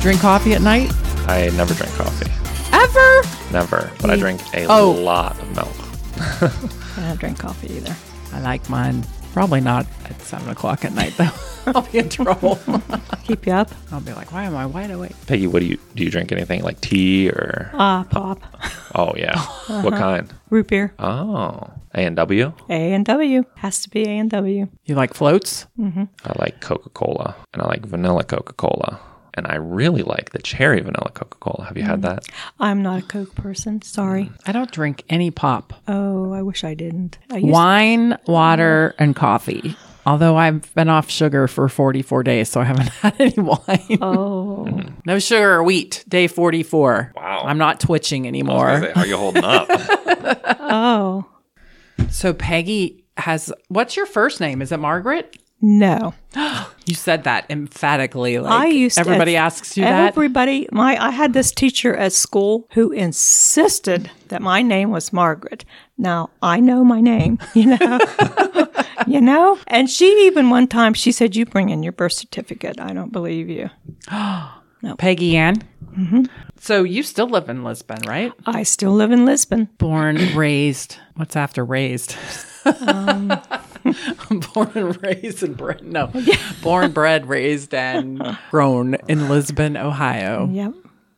Drink coffee at night? I never drink coffee. Ever? Never. But I drink a oh. lot of milk. I don't drink coffee either. I like mine. Probably not at seven o'clock at night though. I'll be in trouble. Keep you up. I'll be like, why am I wide awake? Peggy, what do you do? You drink anything like tea or? Ah, uh, pop. Oh yeah. Uh-huh. What kind? Root beer. Oh, A and W. A and W has to be A and W. You like floats? Mm-hmm. I like Coca Cola, and I like vanilla Coca Cola and I really like the cherry vanilla Coca Cola. Have you had mm. that? I'm not a Coke person. Sorry. I don't drink any pop. Oh, I wish I didn't. I Wine, water, and coffee. Although I've been off sugar for 44 days, so I haven't had any wine. Oh. no sugar or wheat, day 44. Wow. I'm not twitching anymore. Say, how are you holding up? oh. So Peggy has, what's your first name? Is it Margaret? No. you said that emphatically. Like I used everybody to, asks you that. Everybody, my I had this teacher at school who insisted that my name was Margaret. Now I know my name, you know, you know. And she even one time she said, "You bring in your birth certificate." I don't believe you. no. Peggy Ann. Mm-hmm. So you still live in Lisbon, right? I still live in Lisbon. Born, raised. What's after raised? Um, born and raised in Britain. No, yeah. born, bred, raised, and grown in Lisbon, Ohio. Yep.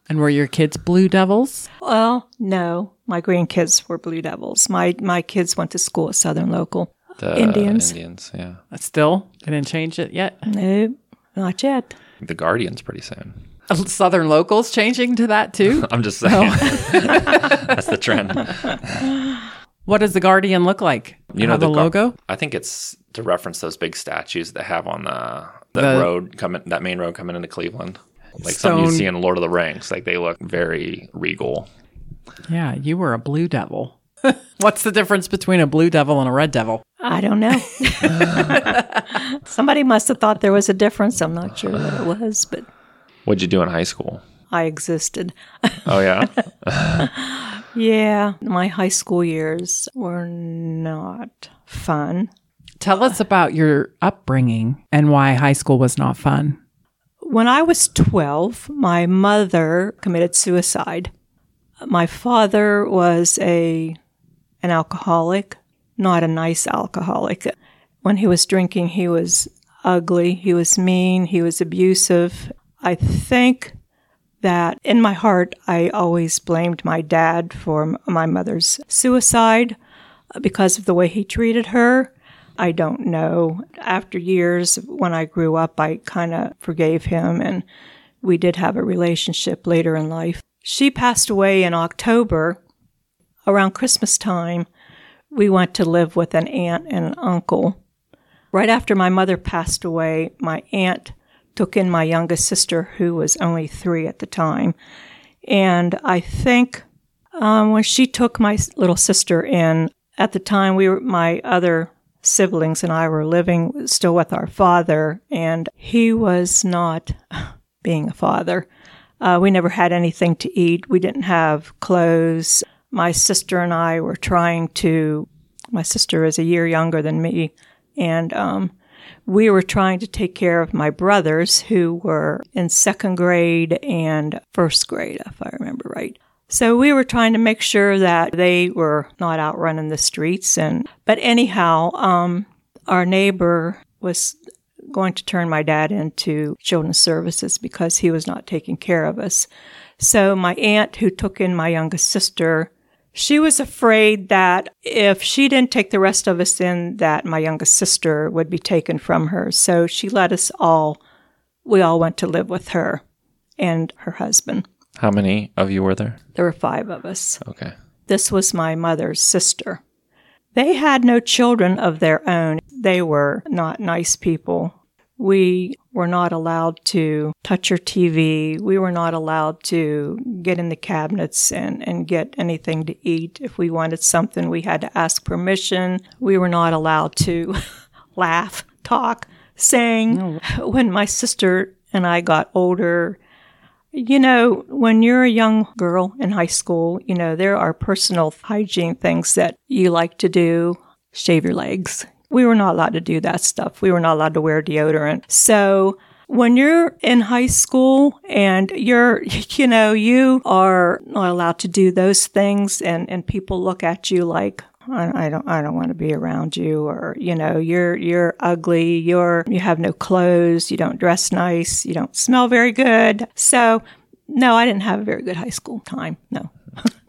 And were your kids Blue Devils? Well, no. My grandkids were Blue Devils. My my kids went to school at Southern Local. The Indians. Indians, yeah. Still, didn't change it yet. No, not yet. The Guardians pretty soon. Uh, Southern locals changing to that too? I'm just oh. saying. That's the trend. What does the Guardian look like? You know the, the logo. I think it's to reference those big statues that have on the the, the road coming that main road coming into Cleveland, like Stone. something you see in Lord of the Rings. Like they look very regal. Yeah, you were a blue devil. What's the difference between a blue devil and a red devil? I don't know. Somebody must have thought there was a difference. I'm not sure what it was, but what'd you do in high school? I existed. Oh yeah. Yeah, my high school years were not fun. Tell us about your upbringing and why high school was not fun. When I was 12, my mother committed suicide. My father was a an alcoholic, not a nice alcoholic. When he was drinking, he was ugly, he was mean, he was abusive. I think that in my heart, I always blamed my dad for my mother's suicide uh, because of the way he treated her. I don't know. After years, when I grew up, I kind of forgave him and we did have a relationship later in life. She passed away in October. Around Christmas time, we went to live with an aunt and an uncle. Right after my mother passed away, my aunt took in my youngest sister, who was only three at the time. And I think um, when she took my little sister in, at the time we were my other siblings and I were living still with our father, and he was not being a father. Uh, we never had anything to eat. We didn't have clothes. My sister and I were trying to. My sister is a year younger than me, and um, we were trying to take care of my brothers who were in second grade and first grade, if I remember right. So we were trying to make sure that they were not out running the streets. And but anyhow, um, our neighbor was going to turn my dad into children's services because he was not taking care of us. So my aunt, who took in my youngest sister, she was afraid that if she didn't take the rest of us in, that my youngest sister would be taken from her. So she let us all, we all went to live with her and her husband. How many of you were there? There were five of us. Okay. This was my mother's sister. They had no children of their own. They were not nice people. We were not allowed to touch your TV. We were not allowed to get in the cabinets and, and get anything to eat. If we wanted something, we had to ask permission. We were not allowed to laugh, talk, sing. No. When my sister and I got older, you know, when you're a young girl in high school, you know, there are personal hygiene things that you like to do. Shave your legs. We were not allowed to do that stuff. We were not allowed to wear deodorant. So when you're in high school and you're, you know, you are not allowed to do those things and, and people look at you like, I, don't I don't want to be around you or you know you're you're ugly. You're you have no clothes. You don't dress nice. You don't smell very good. So no I didn't have a very good high school time. No.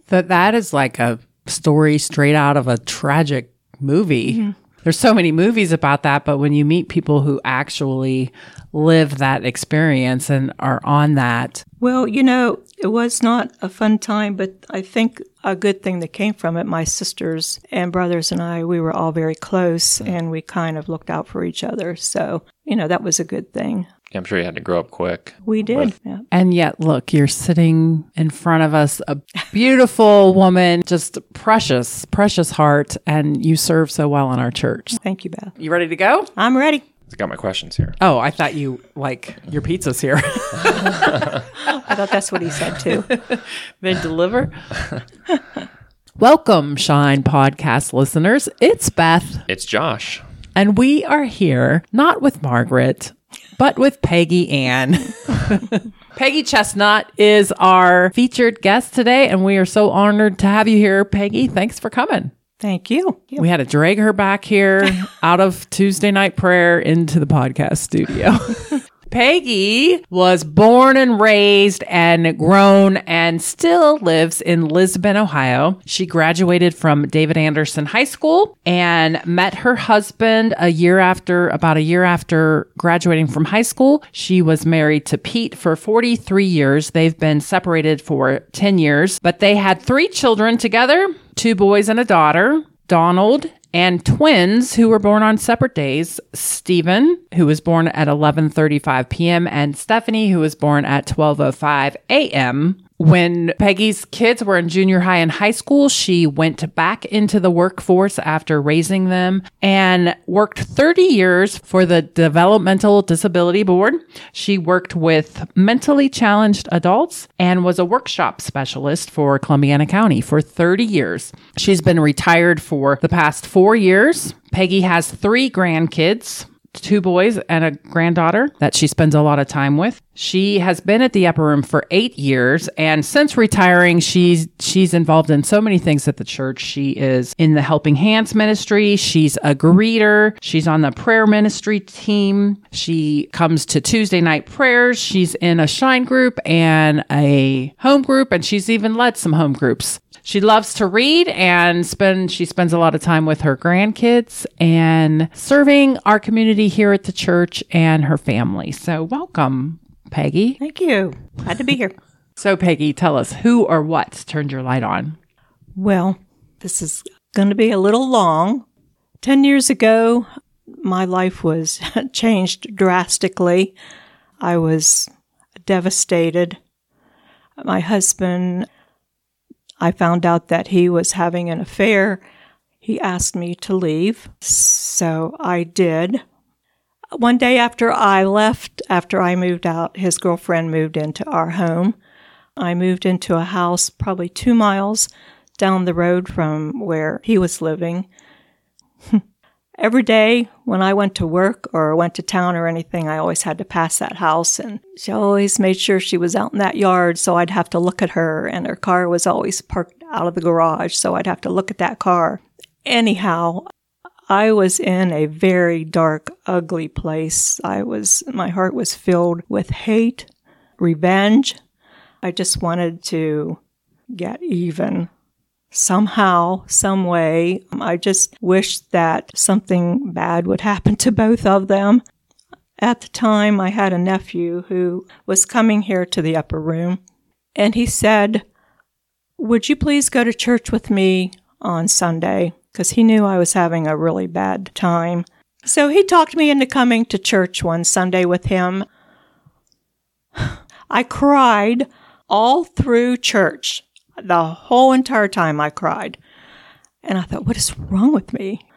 That that is like a story straight out of a tragic movie. Mm-hmm. There's so many movies about that but when you meet people who actually live that experience and are on that well you know it was not a fun time but I think a good thing that came from it. My sisters and brothers and I, we were all very close mm. and we kind of looked out for each other. So, you know, that was a good thing. Yeah, I'm sure you had to grow up quick. We did. With- yeah. And yet, look, you're sitting in front of us, a beautiful woman, just precious, precious heart, and you serve so well in our church. Thank you, Beth. You ready to go? I'm ready. I got my questions here. Oh, I thought you like your pizza's here. I thought that's what he said too. they deliver. Welcome, Shine podcast listeners. It's Beth. It's Josh. And we are here not with Margaret, but with Peggy Ann. Peggy Chestnut is our featured guest today, and we are so honored to have you here, Peggy. Thanks for coming. Thank you. We had to drag her back here out of Tuesday night prayer into the podcast studio. Peggy was born and raised and grown and still lives in Lisbon, Ohio. She graduated from David Anderson High School and met her husband a year after, about a year after graduating from high school. She was married to Pete for 43 years. They've been separated for 10 years, but they had three children together two boys and a daughter. Donald and twins who were born on separate days Stephen, who was born at 11:35 p.m., and Stephanie, who was born at 12:05 a.m. When Peggy's kids were in junior high and high school, she went back into the workforce after raising them and worked 30 years for the Developmental Disability Board. She worked with mentally challenged adults and was a workshop specialist for Columbiana County for 30 years. She's been retired for the past four years. Peggy has three grandkids two boys and a granddaughter that she spends a lot of time with. She has been at the upper room for eight years, and since retiring, she's she's involved in so many things at the church. She is in the Helping Hands ministry. She's a greeter. She's on the prayer ministry team. She comes to Tuesday night prayers. She's in a shine group and a home group, and she's even led some home groups. She loves to read and spend she spends a lot of time with her grandkids and serving our community here at the church and her family. So welcome, Peggy. Thank you. Glad to be here. so Peggy, tell us who or what turned your light on? Well, this is going to be a little long. 10 years ago, my life was changed drastically. I was devastated. My husband I found out that he was having an affair. He asked me to leave, so I did. One day after I left, after I moved out, his girlfriend moved into our home. I moved into a house probably two miles down the road from where he was living. Every day when I went to work or went to town or anything, I always had to pass that house. And she always made sure she was out in that yard, so I'd have to look at her. And her car was always parked out of the garage, so I'd have to look at that car. Anyhow, I was in a very dark, ugly place. I was, my heart was filled with hate, revenge. I just wanted to get even somehow, some way. Um, I just wished that something bad would happen to both of them. At the time, I had a nephew who was coming here to the upper room, and he said, Would you please go to church with me on Sunday? Because he knew I was having a really bad time. So he talked me into coming to church one Sunday with him. I cried all through church. The whole entire time I cried. And I thought, what is wrong with me?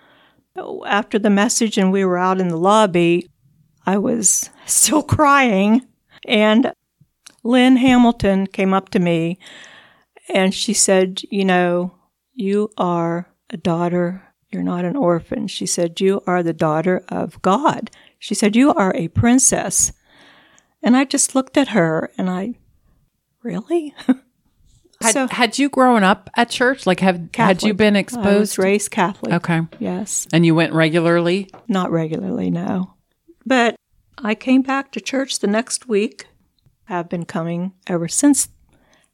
After the message and we were out in the lobby, I was still crying. And Lynn Hamilton came up to me and she said, You know, you are a daughter. You're not an orphan. She said, You are the daughter of God. She said, You are a princess. And I just looked at her and I, really? Had, So- had you grown up at church? Like, have had you Catholic. been I was exposed? raised Catholic. okay, Yes. and you went regularly. Not regularly, no. But I came back to church the next week. I've been coming ever since.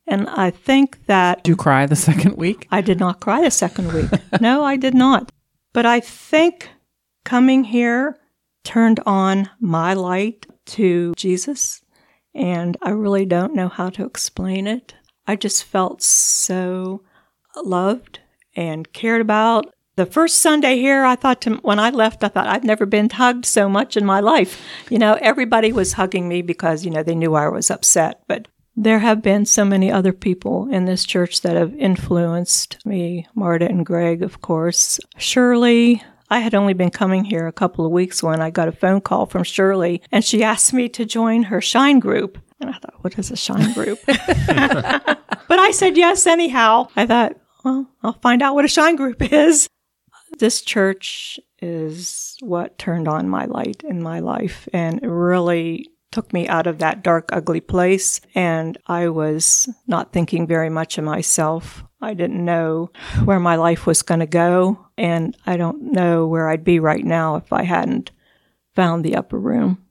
And I think that Did you cry the second week? I did not cry the second week. no, I did not. But I think coming here turned on my light to Jesus. And I really don't know how to explain it. I just felt so loved and cared about. The first Sunday here, I thought to, when I left, I thought I've never been hugged so much in my life. You know, everybody was hugging me because, you know, they knew I was upset. But there have been so many other people in this church that have influenced me. Marta and Greg, of course. Shirley. I had only been coming here a couple of weeks when I got a phone call from Shirley, and she asked me to join her Shine group. And I thought, what is a Shine group? but I said yes anyhow. I thought, well, I'll find out what a Shine group is. This church is what turned on my light in my life and really took me out of that dark, ugly place. And I was not thinking very much of myself. I didn't know where my life was going to go. And I don't know where I'd be right now if I hadn't found the upper room.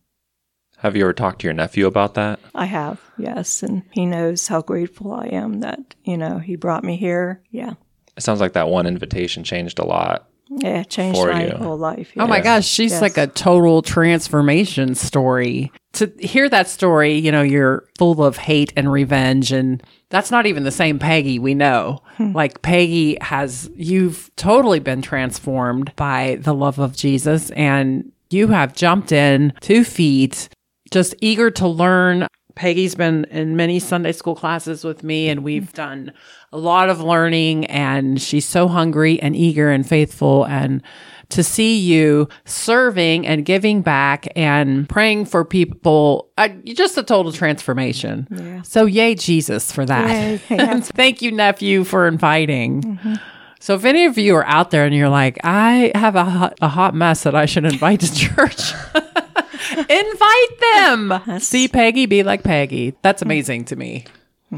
Have you ever talked to your nephew about that? I have, yes. And he knows how grateful I am that, you know, he brought me here. Yeah. It sounds like that one invitation changed a lot. Yeah, it changed For my you. whole life. Oh my yes. gosh, she's Yes. like a total transformation story. To hear that story, you know, you're full of hate and revenge, and that's not even the same Peggy we know. Hmm. like, Peggy has, you've totally been transformed by the love of Jesus, and you have jumped in two feet, just eager to learn. Peggy's been in many Sunday school classes with me, and we've done a lot of learning. And she's so hungry and eager and faithful. And to see you serving and giving back and praying for people, uh, just a total transformation. So, yay, Jesus, for that. Yay, yes. Thank you, nephew, for inviting. So, if any of you are out there and you're like, I have a hot, a hot mess that I should invite to church, invite them. See Peggy, be like Peggy. That's amazing to me.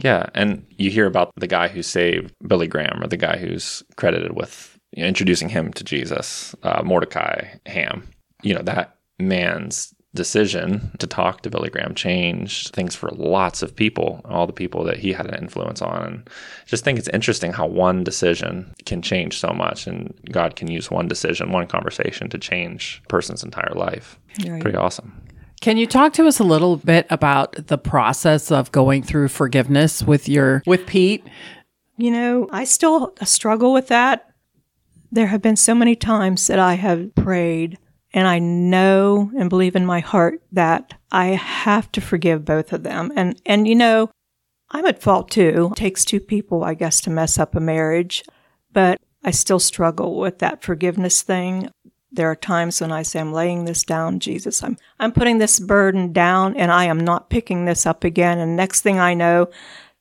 Yeah, and you hear about the guy who saved Billy Graham, or the guy who's credited with you know, introducing him to Jesus, uh, Mordecai Ham. You know that man's decision to talk to Billy Graham changed things for lots of people, all the people that he had an influence on. And just think it's interesting how one decision can change so much, and God can use one decision, one conversation to change a person's entire life. Right. Pretty awesome. Can you talk to us a little bit about the process of going through forgiveness with your with Pete? You know, I still struggle with that. There have been so many times that I have prayed and I know and believe in my heart that I have to forgive both of them. And and you know, I'm at fault too. It takes two people, I guess, to mess up a marriage, but I still struggle with that forgiveness thing. There are times when I say, I'm laying this down, Jesus. I'm, I'm putting this burden down and I am not picking this up again. And next thing I know,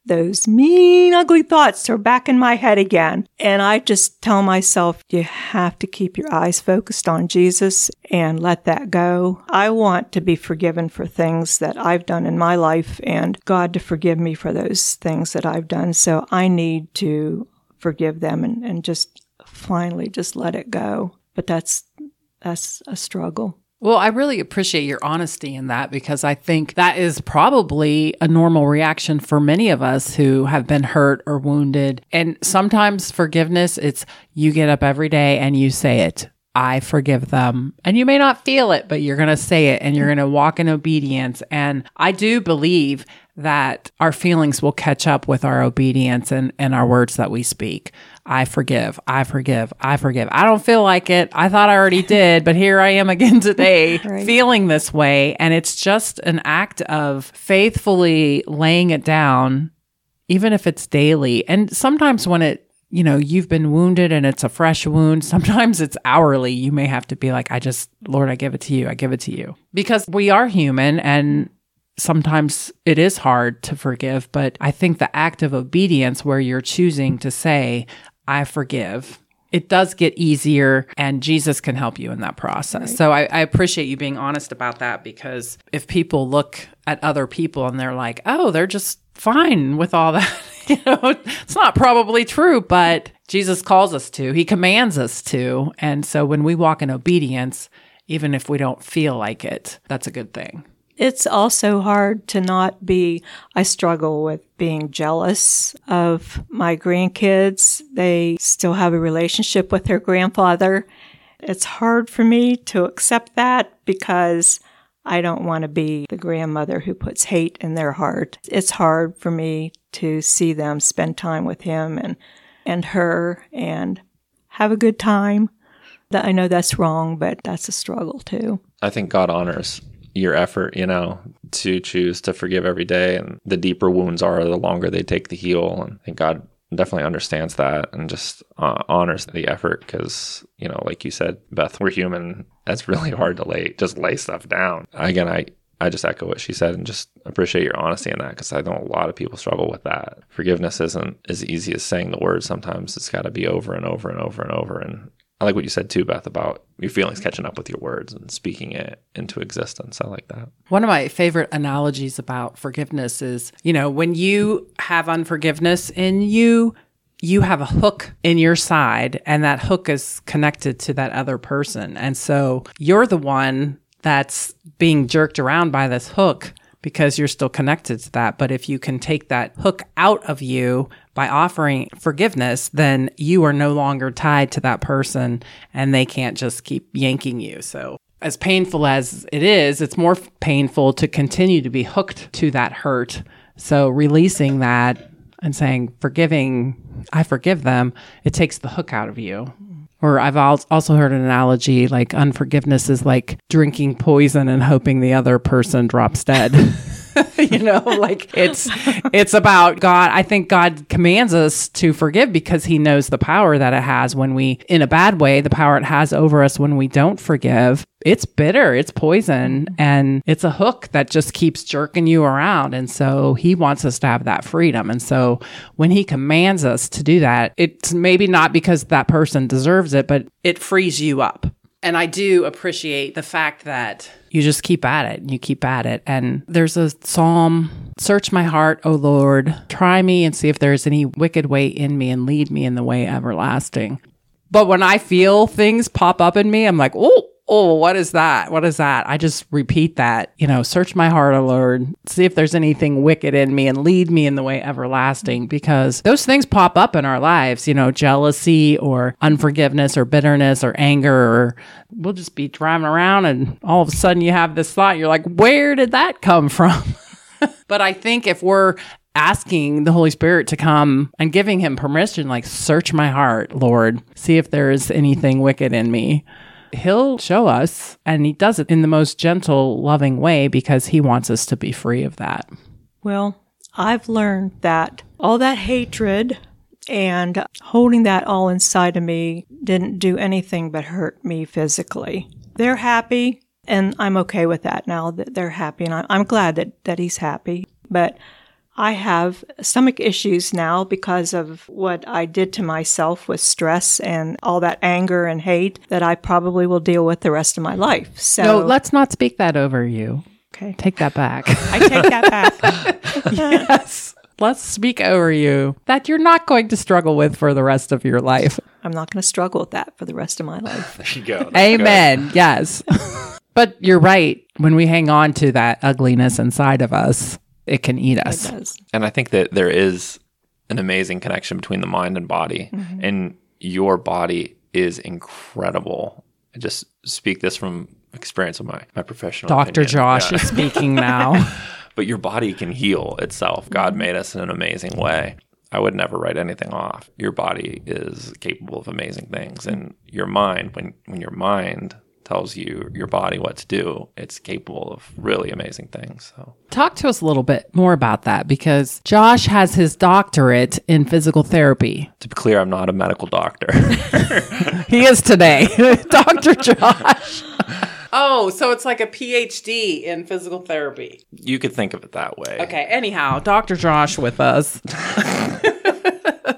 those mean, ugly thoughts are back in my head again. And I just tell myself, you have to keep your eyes focused on Jesus and let that go. I want to be forgiven for things that I've done in my life and God to forgive me for those things that I've done. So I need to forgive them and, and just finally just let it go. But that's, that's a struggle. Well, I really appreciate your honesty in that because I think that is probably a normal reaction for many of us who have been hurt or wounded. And sometimes forgiveness, it's you get up every day and you say it. I forgive them. And you may not feel it, but you're going to say it and you're going to walk in obedience. And I do believe that our feelings will catch up with our obedience and, and our words that we speak. I forgive, I forgive, I forgive. I don't feel like it. I thought I already did, but here I am again today Right. feeling this way. And it's just an act of faithfully laying it down, even if it's daily. And sometimes when it, you know, you've been wounded and it's a fresh wound, sometimes it's hourly. You may have to be like, I just, Lord, I give it to you. I give it to you. Because we are human and sometimes it is hard to forgive, but I think the act of obedience where you're choosing to say, I forgive, it does get easier and Jesus can help you in that process. So I, I appreciate you being honest about that because if people look at other people and they're like, oh, they're just fine with all that, you know, it's not probably true, but Jesus calls us to, he commands us to. And so when we walk in obedience, even if we don't feel like it, that's a good thing. It's also hard to not be, I struggle with being jealous of my grandkids. They still have a relationship with their grandfather. It's hard for me to accept that because I don't want to be the grandmother who puts hate in their heart. It's hard for me to see them spend time with him and, and her and have a good time. I know that's wrong, but that's a struggle too. I think God honors your effort, you know, to choose to forgive every day. And the deeper wounds are, the longer they take to heal. And I think God definitely understands that and just uh, honors the effort because, you know, like you said, Beth, we're human. That's really hard to lay, just lay stuff down. Again, I, I just echo what she said and just appreciate your honesty in that because I know a lot of people struggle with that. Forgiveness isn't as easy as saying the words. Sometimes it's got to be over and over and over and over. And I like what you said too, Beth, about your feelings catching up with your words and speaking it into existence. I like that. One of my favorite analogies about forgiveness is, you know, when you have unforgiveness in you, you have a hook in your side and that hook is connected to that other person. And so you're the one that's being jerked around by this hook because you're still connected to that. But if you can take that hook out of you by offering forgiveness, then you are no longer tied to that person and they can't just keep yanking you. So as painful as it is, it's more painful to continue to be hooked to that hurt. So releasing that and saying, forgiving, I forgive them, it takes the hook out of you. Or I've also heard an analogy like unforgiveness is like drinking poison and hoping the other person drops dead. you know, like it's it's about God. I think God commands us to forgive because he knows the power that it has when we in a bad way, the power it has over us when we don't forgive. It's bitter, it's poison, mm-hmm. and it's a hook that just keeps jerking you around. And so he wants us to have that freedom. And so when he commands us to do that, it's maybe not because that person deserves it, but it frees you up. And I do appreciate the fact that you just keep at it. You keep at it. And there's a psalm Search my heart, O Lord. Try me and see if there is any wicked way in me and lead me in the way everlasting. But when I feel things pop up in me, I'm like, oh, oh, what is that? What is that? I just repeat that, you know, search my heart, O Lord, see if there's anything wicked in me and lead me in the way everlasting because those things pop up in our lives, you know, jealousy or unforgiveness or bitterness or anger or we'll just be driving around and all of a sudden you have this thought, you're like, where did that come from? but I think if we're asking the Holy Spirit to come and giving him permission, like, search my heart, Lord, see if there is anything wicked in me. He'll show us, and he does it in the most gentle, loving way because he wants us to be free of that. Well, I've learned that all that hatred and holding that all inside of me didn't do anything but hurt me physically. They're happy, and I'm okay with that now that they're happy, and I'm glad that, that he's happy. But I have stomach issues now because of what I did to myself with stress and all that anger and hate that I probably will deal with the rest of my life. So, No, let's not speak that over you. okay. Take that back. I take that back. yes. Let's speak over you that you're not going to struggle with for the rest of your life. I'm not going to struggle with that for the rest of my life. There you go. Amen. Yes. but you're right. When we hang on to that ugliness inside of us, it can eat us. It does. And I think that there is an amazing connection between the mind and body, mm-hmm. and your body is incredible. I just speak this from experience of my my professional. Dr. opinion. Josh Yeah. is speaking now. but your body can heal itself. God mm-hmm. made us in an amazing way. I would never write anything off. Your body is capable of amazing things, mm-hmm. and your mind, when when your mind tells you your body what to do, it's capable of really amazing things. So Talk to us a little bit more about that because Josh has his doctorate in physical therapy. to be clear, I'm not a medical doctor. He is today, Dr. Josh. Oh, so it's like a PhD in physical therapy. you could think of it that way. Okay, anyhow, Dr. Josh with us.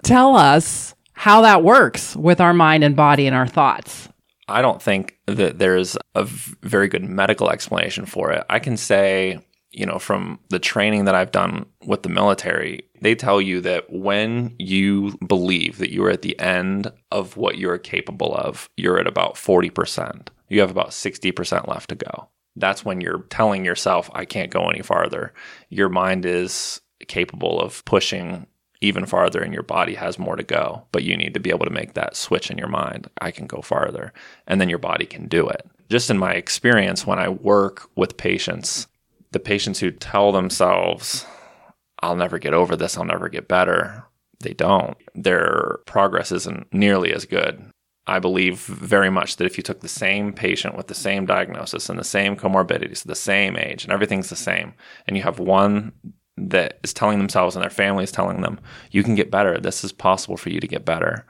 Tell us how that works with our mind and body and our thoughts. I don't think that there's a very good medical explanation for it. I can say, you know, from the training that I've done with the military, they tell you that when you believe that you're at the end of what you're capable of, you're at about 40%. You have about 60% left to go. That's when you're telling yourself, I can't go any farther. Your mind is capable of pushing even farther and your body has more to go but you need to be able to make that switch in your mind. I can go farther. And then your body can do it. Just in my experience when i work with patients the patients who tell themselves i'll never get over this i'll never get better they don't. Their progress isn't nearly as good. I believe very much that if you took the same patient with the same diagnosis and the same comorbidities, the same age, and everything's the same, and you have one that is telling themselves and their family is telling them, you can get better. This is possible for you to get better.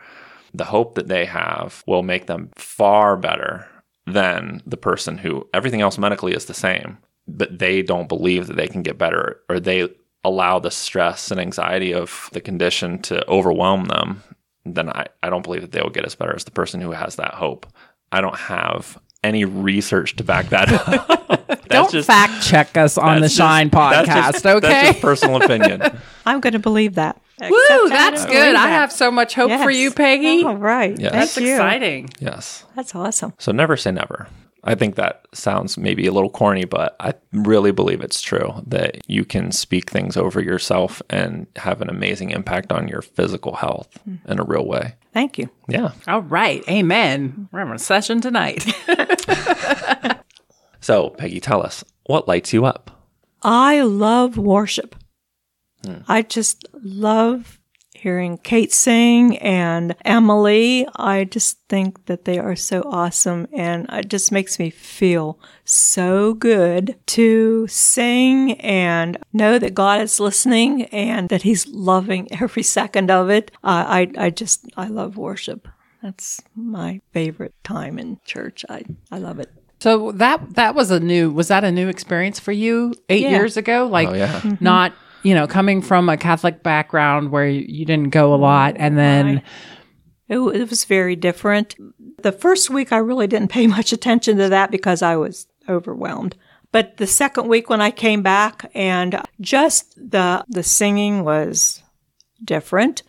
The hope that they have will make them far better than the person who everything else medically is the same, but they don't believe that they can get better or they allow the stress and anxiety of the condition to overwhelm them. Then I, I don't believe that they will get as better as the person who has that hope. I don't have any research to back that up. That's Don't just- fact check us on the that's just- Shine that's podcast, just- okay? That's just personal opinion. I'm going to believe that. Woo, that's and good. believe I have so much hope for you, Peggy. All right. Yes. That's Thank you. exciting. yes. That's awesome. So never say never. I think that sounds maybe a little corny, but I really believe it's true that you can speak things over yourself and have an amazing impact on your physical health in a real way. Thank you. Yeah. All right. Amen. We're having a session tonight. So, Peggy, tell us what lights you up? I love worship. Hmm. I just love hearing Kate sing and Emily. I just think that they are so awesome and it just makes me feel so good to sing and know that God is listening and that he's loving every second of it. Uh, I, I just, I love worship. That's my favorite time in church. I, I love it. so that that was a new was that a new experience for you eight Yeah. years ago? Like Oh, yeah. not you know coming from a Catholic background where you, didn't go a lot, and then It, it was very different. The first week, I really didn't pay much attention to that because I was overwhelmed. But the second week, when I came back, and just the the singing was different,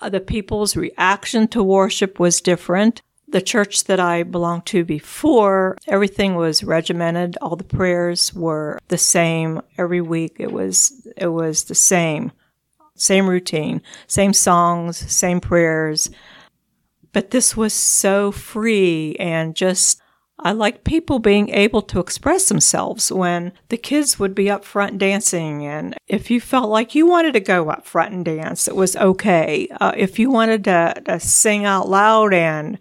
uh, the people's reaction to worship was different. The church that I belonged to before, everything was regimented. All the prayers were the same every week. It was it was the same, same routine, same songs, same prayers but this was so free and just I like people being able to express themselves when the kids would be up front dancing. And if you felt like you wanted to go up front and dance, it was okay. Uh, if you wanted to, to sing out loud and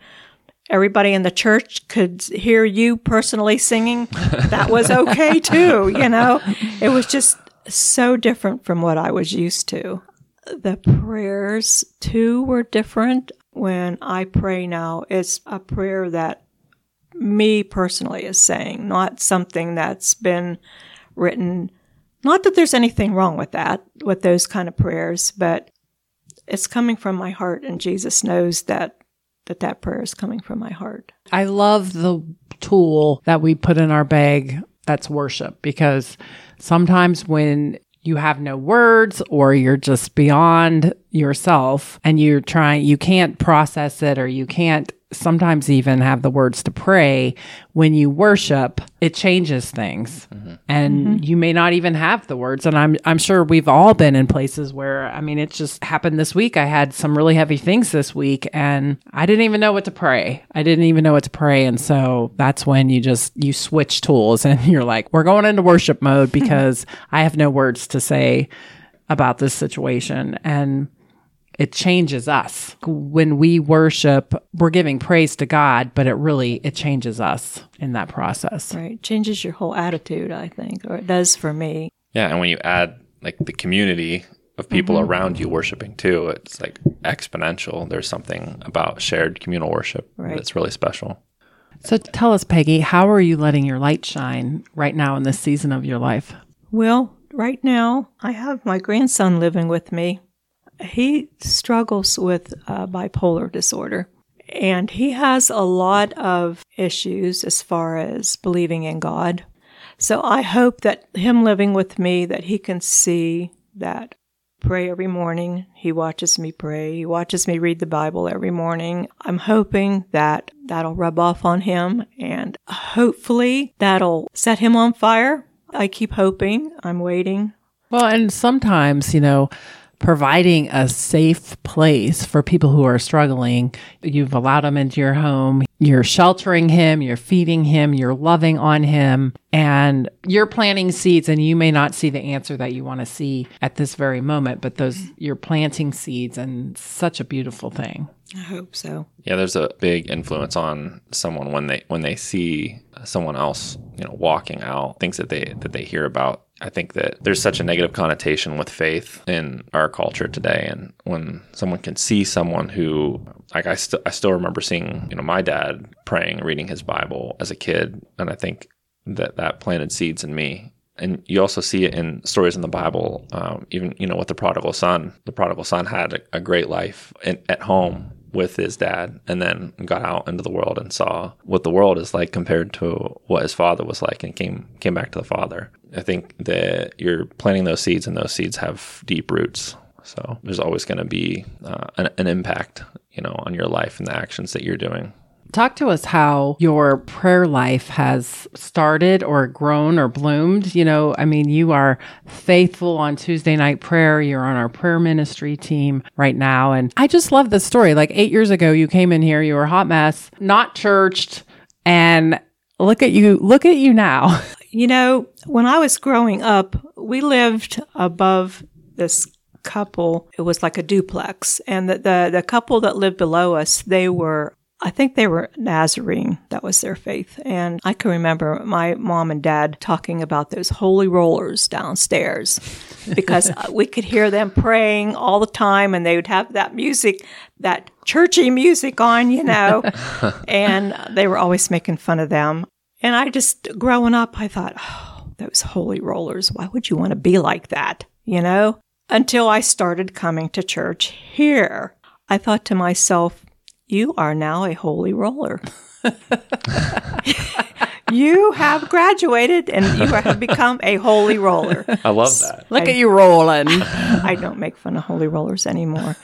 everybody in the church could hear you personally singing, that was okay too. You know, it was just so different from what I was used to. The prayers too were different. When I pray now, it's a prayer that me personally is saying, not something that's been written. Not that there's anything wrong with that, with those kind of prayers, but it's coming from my heart, and Jesus knows that that, that prayer is coming from my heart. I love the tool that we put in our bag that's worship because sometimes when you have no words or you're just beyond yourself and you're trying you can't process it or you can't sometimes even have the words to pray, when you worship, it changes things. Mm-hmm. And mm-hmm. you may not even have the words. And I'm I'm sure we've all been in places where I mean it just happened this week. I had some really heavy things this week and I didn't even know what to pray. I didn't even know what to pray. And so that's when you just you switch tools and you're like, we're going into worship mode because I have no words to say about this situation. And it changes us when we worship we're giving praise to god but it really it changes us in that process Right. Changes your whole attitude, I think, or it does for me. Yeah, and when you add like the community of people mm-hmm. around you worshiping too, it's like exponential. There's something about shared communal worship Right. that's really special. so tell us peggy how are you letting your light shine right now in this season of your life Well, right now, I have my grandson living with me. He struggles with uh, bipolar disorder, and he has a lot of issues as far as believing in God. So I hope that him living with me, that he can see that pray every morning. He watches me pray. He watches me read the Bible every morning. I'm hoping that that'll rub off on him and hopefully that'll set him on fire. I keep hoping. I'm waiting. well and sometimes you know providing a safe place for people who are struggling. You've allowed them into your home. You're sheltering him. You're feeding him. You're loving on him. And you're planting seeds and you may not see the answer that you want to see at this very moment but those you're planting seeds and such a beautiful thing. I hope so. Yeah, there's a big influence on someone when they when they see someone else, you know, walking out things that they that they hear about. I think that there's such a negative connotation with faith in our culture today, and when someone can see someone who, like I still I still remember seeing, you know, my dad praying, reading his Bible as a kid, and I think that that planted seeds in me and you also see it in stories in the Bible. Um, even you know with the prodigal son, the prodigal son had a, a great life in, at home with his dad, and then got out into the world and saw what the world is like compared to what his father was like, and came came back to the father. I think that you're planting those seeds, and those seeds have deep roots. So there's always going to be uh, an, an impact, you know, on your life and the actions that you're doing. Talk to us how your prayer life has started or grown or bloomed. You know, I mean, you are faithful on Tuesday night prayer. You're on our prayer ministry team right now. And I just love the story. Like eight years ago, you came in here, you were a hot mess, not churched, and look at you, look at you now. You know, when I was growing up, we lived above this couple. It was like a duplex. And the, the, the couple that lived below us, they were, I think they were Nazarene. That was their faith. And I can remember my mom and dad talking about those holy rollers downstairs because we could hear them praying all the time and they would have that music, that churchy music on, you know, and they were always making fun of them. And I just, growing up, I thought, oh, those holy rollers, why would you want to be like that? You know? Until I started coming to church here, I thought to myself, you are now a holy roller. you have graduated and you have become a holy roller. I love that. look at you rolling. I don't make fun of holy rollers anymore.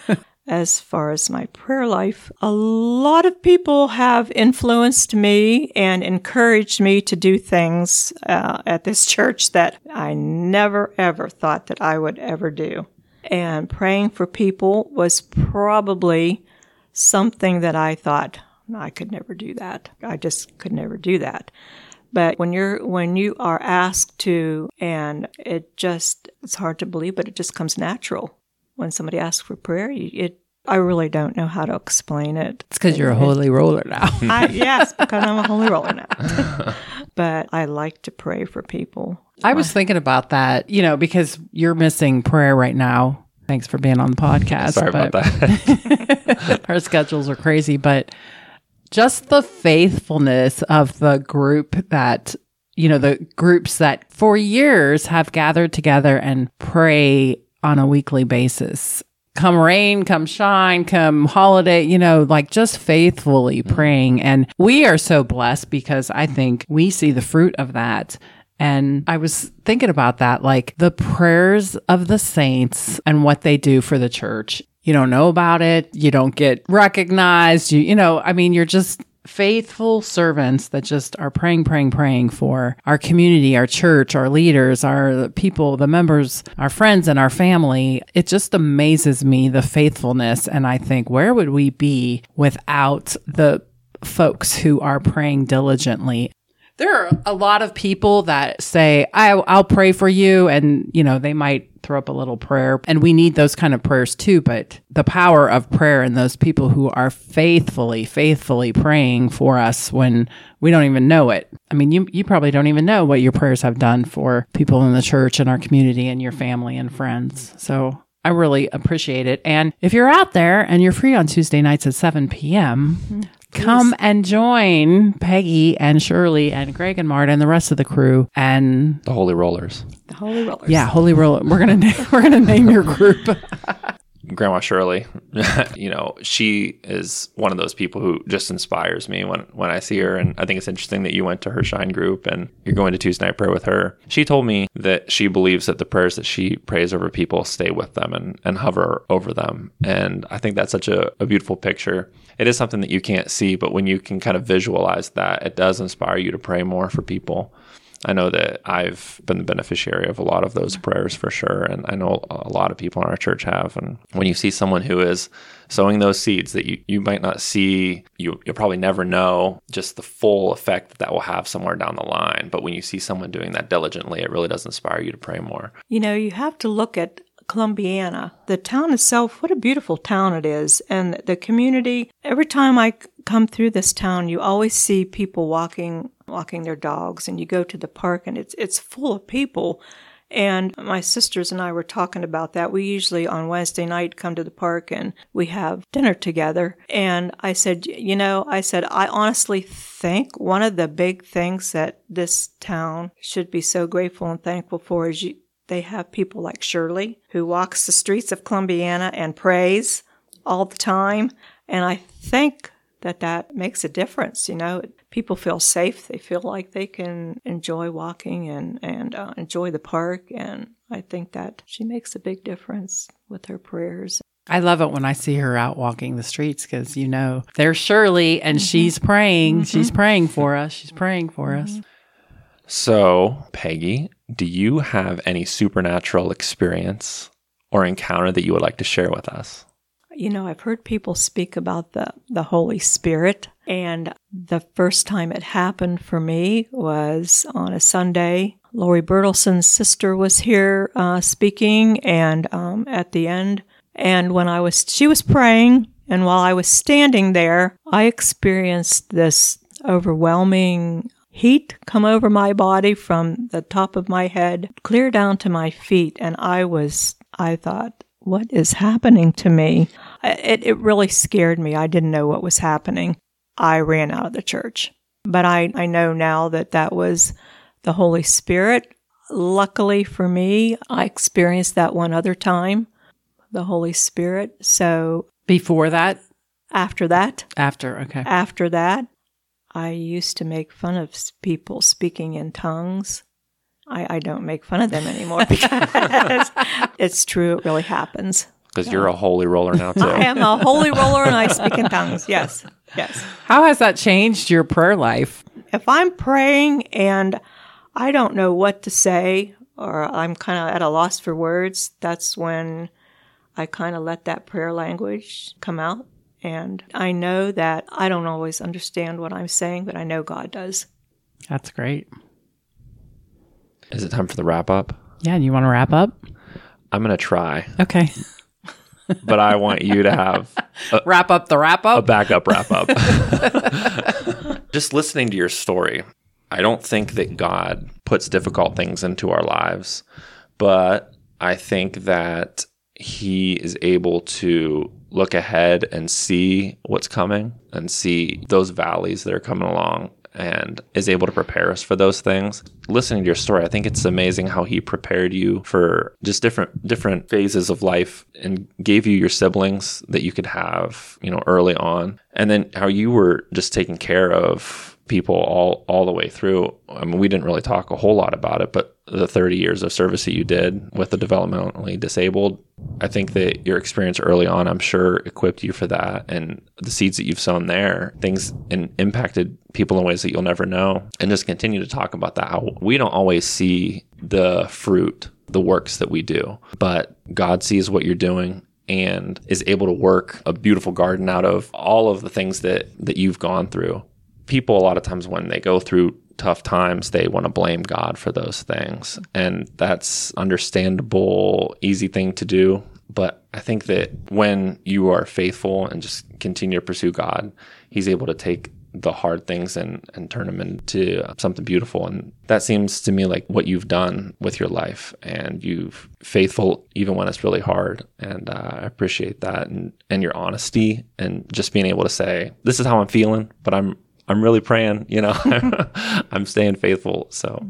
As far as my prayer life, a lot of people have influenced me and encouraged me to do things uh, at this church that I never ever thought that I would ever do. And praying for people was probably something that I thought I could never do that. I just could never do that. But when you're when you are asked to, and it just it's hard to believe, but it just comes natural when somebody asks for prayer. It I really don't know how to explain it. It's because you're a holy roller now. I, yes, because I'm a holy roller now. but I like to pray for people. I was thinking about that, you know, because you're missing prayer right now. Thanks for being on the podcast. Sorry about that. our schedules are crazy, but just the faithfulness of the group that, you know, the groups that for years have gathered together and pray on a weekly basis. Come rain, come shine, come holiday, you know, like just faithfully mm-hmm. praying. And we are so blessed because I think we see the fruit of that. And I was thinking about that, like the prayers of the saints and what they do for the church. you don't know about it, you don't get recognized, you you know, I mean, you're just faithful servants that just are praying, praying, praying for our community, our church, our leaders, our people, the members, our friends, and our family. It just amazes me the faithfulness. And I think, where would we be without the folks who are praying diligently there are a lot of people that say I, i'll pray for you and you know they might throw up a little prayer and we need those kind of prayers too but the power of prayer and those people who are faithfully faithfully praying for us when we don't even know it i mean you, you probably don't even know what your prayers have done for people in the church and our community and your family and friends so I really appreciate it. And if you're out there and you're free on Tuesday nights at 7 p.m., mm-hmm. Come and join Peggy and Shirley and Greg and Marta and the rest of the crew and The Holy Rollers. The Holy Rollers. yeah, Holy Roller. We're gonna na- we're gonna name your group. Grandma Shirley, you know, she is one of those people who just inspires me when, when I see her. And I think it's interesting that you went to her Shine group and you're going to Tuesday night prayer with her. She told me that she believes that the prayers that she prays over people stay with them and, and hover over them. And I think that's such a, a beautiful picture. It is something that you can't see, but when you can kind of visualize that, it does inspire you to pray more for people. I know that I've been the beneficiary of a lot of those prayers for sure. And I know a lot of people in our church have. And when you see someone who is sowing those seeds that you, you might not see, you, you'll probably never know just the full effect that that will have somewhere down the line. But when you see someone doing that diligently, it really does inspire you to pray more. You know, you have to look at Columbiana. The town itself, what a beautiful town it is. And the community, every time I come through this town, you always see people walking walking their dogs and you go to the park and it's it's full of people. And my sisters and I were talking about that. We usually on Wednesday night come to the park and we have dinner together. And I said, you know, I said, I honestly think one of the big things that this town should be so grateful and thankful for is you, they have people like Shirley who walks the streets of Columbiana and prays all the time. And I think that that makes a difference. You know, people feel safe. They feel like they can enjoy walking and, and uh, enjoy the park. And I think that she makes a big difference with her prayers. I love it when I see her out walking the streets because you know there's Shirley and mm-hmm. she's praying. Mm-hmm. She's praying for us. She's praying for us. Mm-hmm. So, Peggy, do you have any supernatural experience or encounter that you would like to share with us? You know, I've heard people speak about the, the Holy Spirit, and the first time it happened for me was on a Sunday. Lori Bertelson's sister was here uh, speaking, and um, at the end, and when I was, she was praying, and while I was standing there, I experienced this overwhelming heat come over my body from the top of my head clear down to my feet, and I was, I thought, what is happening to me? It, it really scared me. I didn't know what was happening. I ran out of the church. But I, I know now that that was the Holy Spirit. Luckily for me, I experienced that one other time, the Holy Spirit. So Before that, after that, after, okay. after that, I used to make fun of people speaking in tongues. I, I don't make fun of them anymore because it's true. It really happens. Because you're a holy roller now, too. I am a holy roller and I speak in tongues. Yes. Yes. How has that changed your prayer life? If I'm praying and I don't know what to say or I'm kind of at a loss for words, that's when I kind of let that prayer language come out. And I know that I don't always understand what I'm saying, but I know God does. That's great. Is it time for the wrap up? Yeah, you want to wrap up? I'm going to try, Okay. but I want you to have wrap up the wrap up, a backup wrap up. Just listening to your story, I don't think that God puts difficult things into our lives, but I think that He is able to look ahead and see what's coming and see those valleys that are coming along and is able to prepare us for those things. Listening to your story, I think it's amazing how he prepared you for just different different phases of life and gave you your siblings that you could have, you know, early on. And then how you were just taking care of people all all the way through. I mean, we didn't really talk a whole lot about it, but the 30 years of service that you did with the developmentally disabled. I think that your experience early on, I'm sure, equipped you for that. And the seeds that you've sown there, things and impacted people in ways that you'll never know. And just continue to talk about that. How we don't always see the fruit, the works that we do, but God sees what you're doing and is able to work a beautiful garden out of all of the things that that you've gone through. People a lot of times when they go through tough times, they want to blame God for those things. And that's understandable, easy thing to do. But I think that when you are faithful and just continue to pursue God, He's able to take the hard things and, and turn them into something beautiful. And that seems to me like what you've done with your life. And you've faithful even when it's really hard. And uh, I appreciate that and, and your honesty and just being able to say, this is how I'm feeling, but I'm I'm really praying, you know, I'm staying faithful. So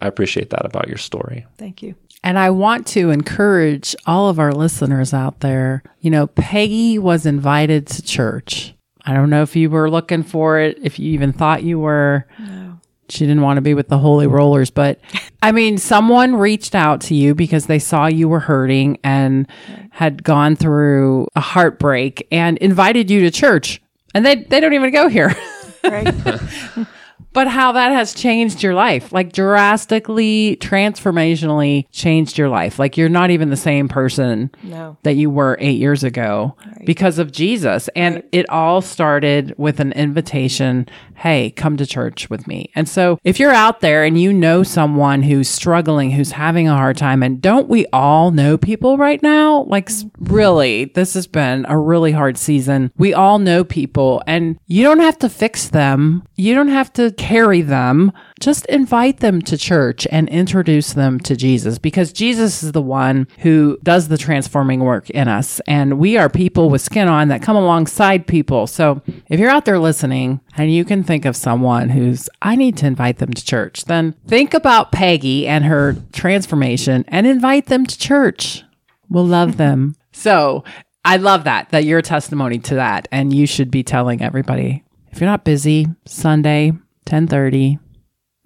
I appreciate that about your story. Thank you. And I want to encourage all of our listeners out there. You know, Peggy was invited to church. I don't know if you were looking for it, if you even thought you were. No. She didn't want to be with the holy rollers, but I mean, someone reached out to you because they saw you were hurting and had gone through a heartbreak and invited you to church. And they, they don't even go here. Right? but how that has changed your life, like drastically, transformationally changed your life. Like you're not even the same person no. that you were eight years ago because of Jesus. And it all started with an invitation hey, come to church with me. And so if you're out there and you know someone who's struggling, who's having a hard time, and don't we all know people right now? Like, really, this has been a really hard season. We all know people, and you don't have to fix them, you don't have to carry them. Just invite them to church and introduce them to Jesus because Jesus is the one who does the transforming work in us. And we are people with skin on that come alongside people. So if you're out there listening and you can think of someone who's, I need to invite them to church, then think about Peggy and her transformation and invite them to church. We'll love them. So I love that, that you're a testimony to that. And you should be telling everybody if you're not busy, Sunday, 1030,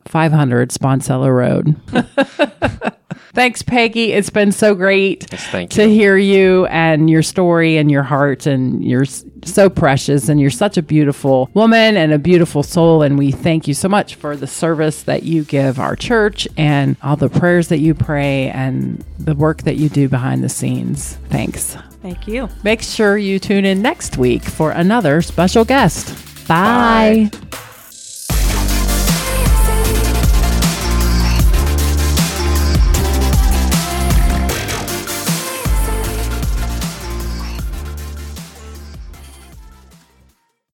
500 Sponsello Road. Thanks, Peggy. It's been so great Yes, thank to hear you and your story and your heart. And you're so precious and you're such a beautiful woman and a beautiful soul. And we thank you so much for the service that you give our church and all the prayers that you pray and the work that you do behind the scenes. Thanks. Thank you. Make sure you tune in next week for another special guest. Bye. Bye.